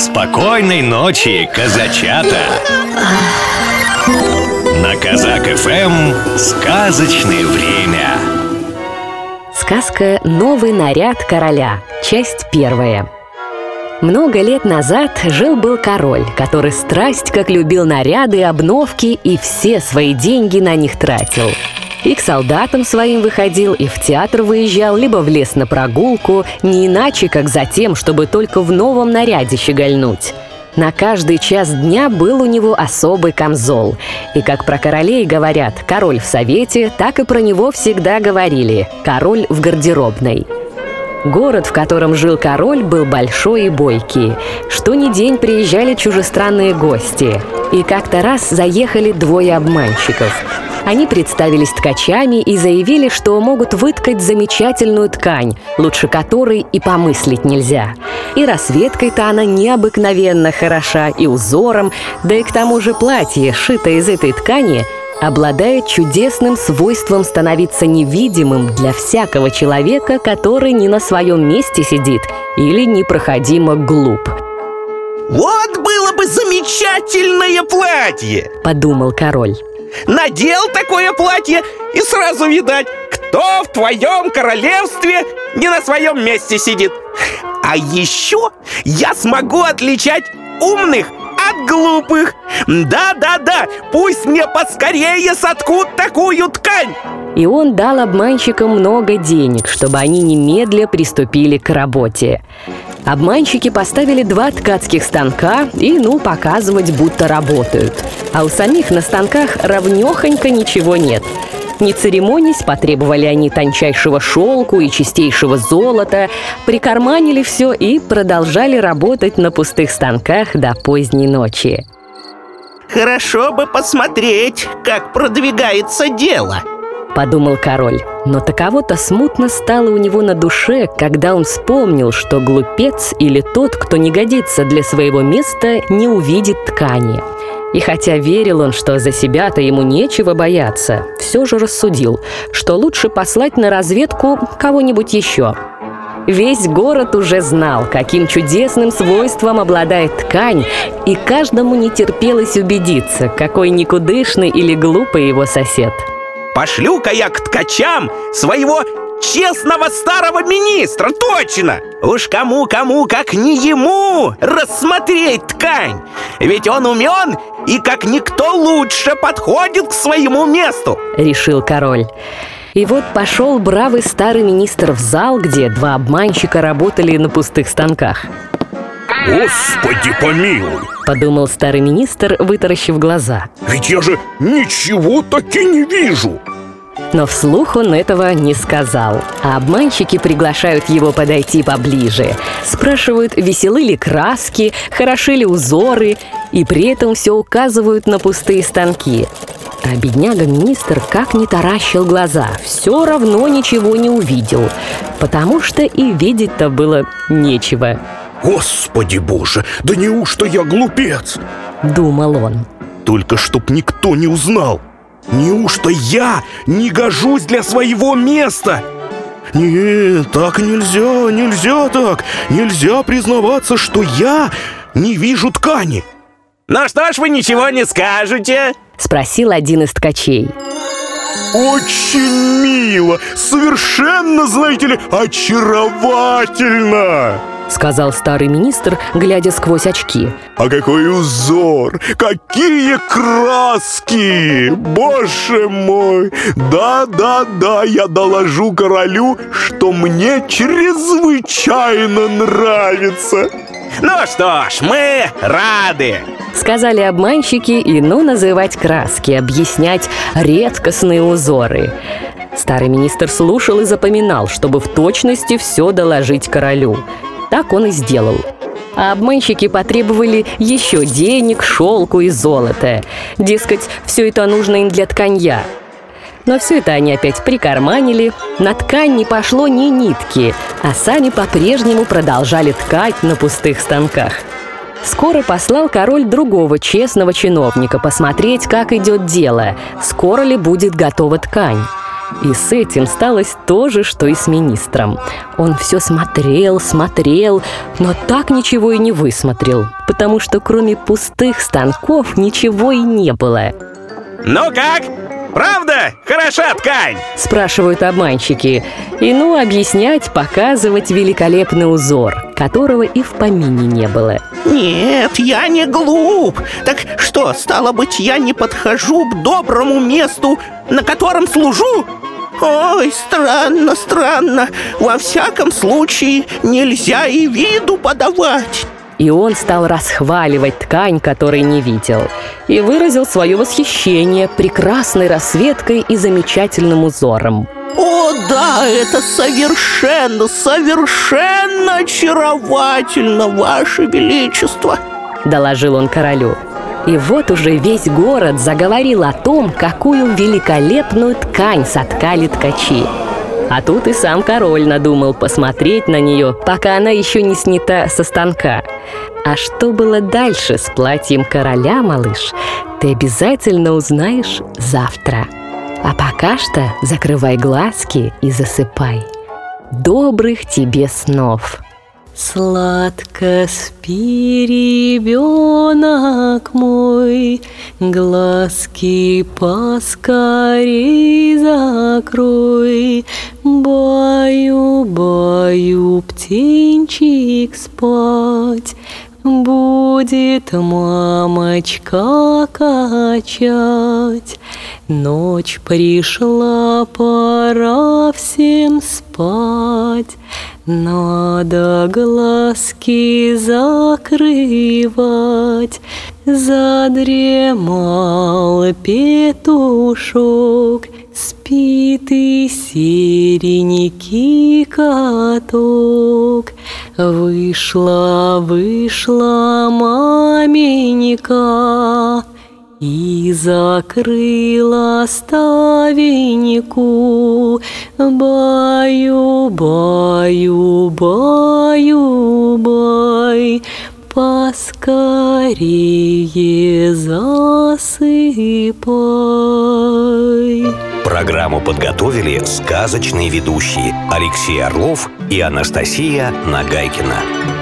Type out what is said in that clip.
Спокойной ночи, казачата! На Казак ФМ сказочное время. Сказка «Новый наряд короля». Часть первая. Много лет назад жил-был король, который страсть как любил наряды, обновки и все свои деньги на них тратил. И к солдатам своим выходил, и в театр выезжал, либо в лес на прогулку, не иначе, как за тем, чтобы только в новом наряде щегольнуть. На каждый час дня был у него особый камзол. И как про королей говорят «король в совете», так и про него всегда говорили «король в гардеробной». Город, в котором жил король, был большой и бойкий. Что ни день приезжали чужестранные гости. И как-то раз заехали двое обманщиков. Они представились ткачами и заявили, что могут выткать замечательную ткань, лучше которой и помыслить нельзя. И расцветкой-то она необыкновенно хороша, и узором, да и к тому же платье, шитое из этой ткани, обладает чудесным свойством становиться невидимым для всякого человека, который не на своем месте сидит или непроходимо глуп. Вот было бы замечательное платье! Подумал король. Надел такое платье и сразу видать, кто в твоем королевстве не на своем месте сидит. А еще я смогу отличать умных от глупых. Да-да-да, пусть мне поскорее соткут такую ткань. И он дал обманщикам много денег, чтобы они немедля приступили к работе. Обманщики поставили два ткацких станка и, ну, показывать, будто работают. А у самих на станках равнёхонько ничего нет. Не церемонясь, потребовали они тончайшего шелку и чистейшего золота, прикарманили все и продолжали работать на пустых станках до поздней ночи. Хорошо бы посмотреть, как продвигается дело. Подумал король. Но таково-то смутно стало у него на душе, когда он вспомнил, что глупец или тот, кто не годится для своего места, не увидит ткани. И хотя верил он, что за себя-то ему нечего бояться, все же рассудил, что лучше послать на разведку кого-нибудь еще. Весь город уже знал, каким чудесным свойством обладает ткань, и каждому не терпелось убедиться, какой никудышный или глупый его сосед – Пошлю-ка я к ткачам своего честного старого министра, точно! Уж кому-кому, как не ему, рассмотреть ткань! Ведь он умен и как никто лучше подходит к своему месту!» Решил король. И вот пошел бравый старый министр в зал, где два обманщика работали на пустых станках. Господи помилуй! Подумал старый министр, вытаращив глаза. Ведь я же ничего таки не вижу! Но вслух он этого не сказал. А обманщики приглашают его подойти поближе. Спрашивают, веселы ли краски, хороши ли узоры, и при этом все указывают на пустые станки. А бедняга-министр как не таращил глаза, все равно ничего не увидел, потому что и видеть-то было нечего. Господи боже, да неужто я глупец? Думал он. Только чтоб никто не узнал. Неужто я не гожусь для своего места? Нет, так нельзя, нельзя так. Нельзя признаваться, что я не вижу ткани. Ну что ж вы ничего не скажете? Спросил один из ткачей. Очень мило, совершенно, знаете ли, очаровательно сказал старый министр, глядя сквозь очки. А какой узор! Какие краски! Боже мой! Да-да-да, я доложу королю, что мне чрезвычайно нравится. Ну что ж, мы рады Сказали обманщики и ну называть краски, объяснять редкостные узоры Старый министр слушал и запоминал, чтобы в точности все доложить королю так он и сделал. А обманщики потребовали еще денег, шелку и золота. Дескать, все это нужно им для тканья. Но все это они опять прикарманили, на ткань не пошло ни нитки, а сами по-прежнему продолжали ткать на пустых станках. Скоро послал король другого честного чиновника посмотреть, как идет дело, скоро ли будет готова ткань. И с этим сталось то же, что и с министром. Он все смотрел, смотрел, но так ничего и не высмотрел, потому что кроме пустых станков ничего и не было. Ну как? Правда? Хороша ткань? Спрашивают обманщики. И ну объяснять, показывать великолепный узор, которого и в помине не было. Нет, я не глуп. Так что, стало быть, я не подхожу к доброму месту, на котором служу? Ой, странно, странно. Во всяком случае, нельзя и виду подавать. И он стал расхваливать ткань, которой не видел, и выразил свое восхищение прекрасной расцветкой и замечательным узором. О, да, это совершенно, совершенно очаровательно, Ваше Величество! Доложил он королю. И вот уже весь город заговорил о том, какую великолепную ткань соткали ткачи. А тут и сам король надумал посмотреть на нее, пока она еще не снята со станка. А что было дальше с платьем короля, малыш, ты обязательно узнаешь завтра. А пока что закрывай глазки и засыпай. Добрых тебе снов! Сладко спи, ребенок мой, Глазки поскорей закрой. Баю, баю, птенчик спать, Будет мамочка качать. Ночь пришла, пора всем спать. Надо глазки закрывать, Задремал петушок, Спит и серенький каток. Вышла, вышла маменька, и закрыла ставеньку. Баю, баю, баю, бай Поскорее засыпай Программу подготовили сказочные ведущие Алексей Орлов и Анастасия Нагайкина.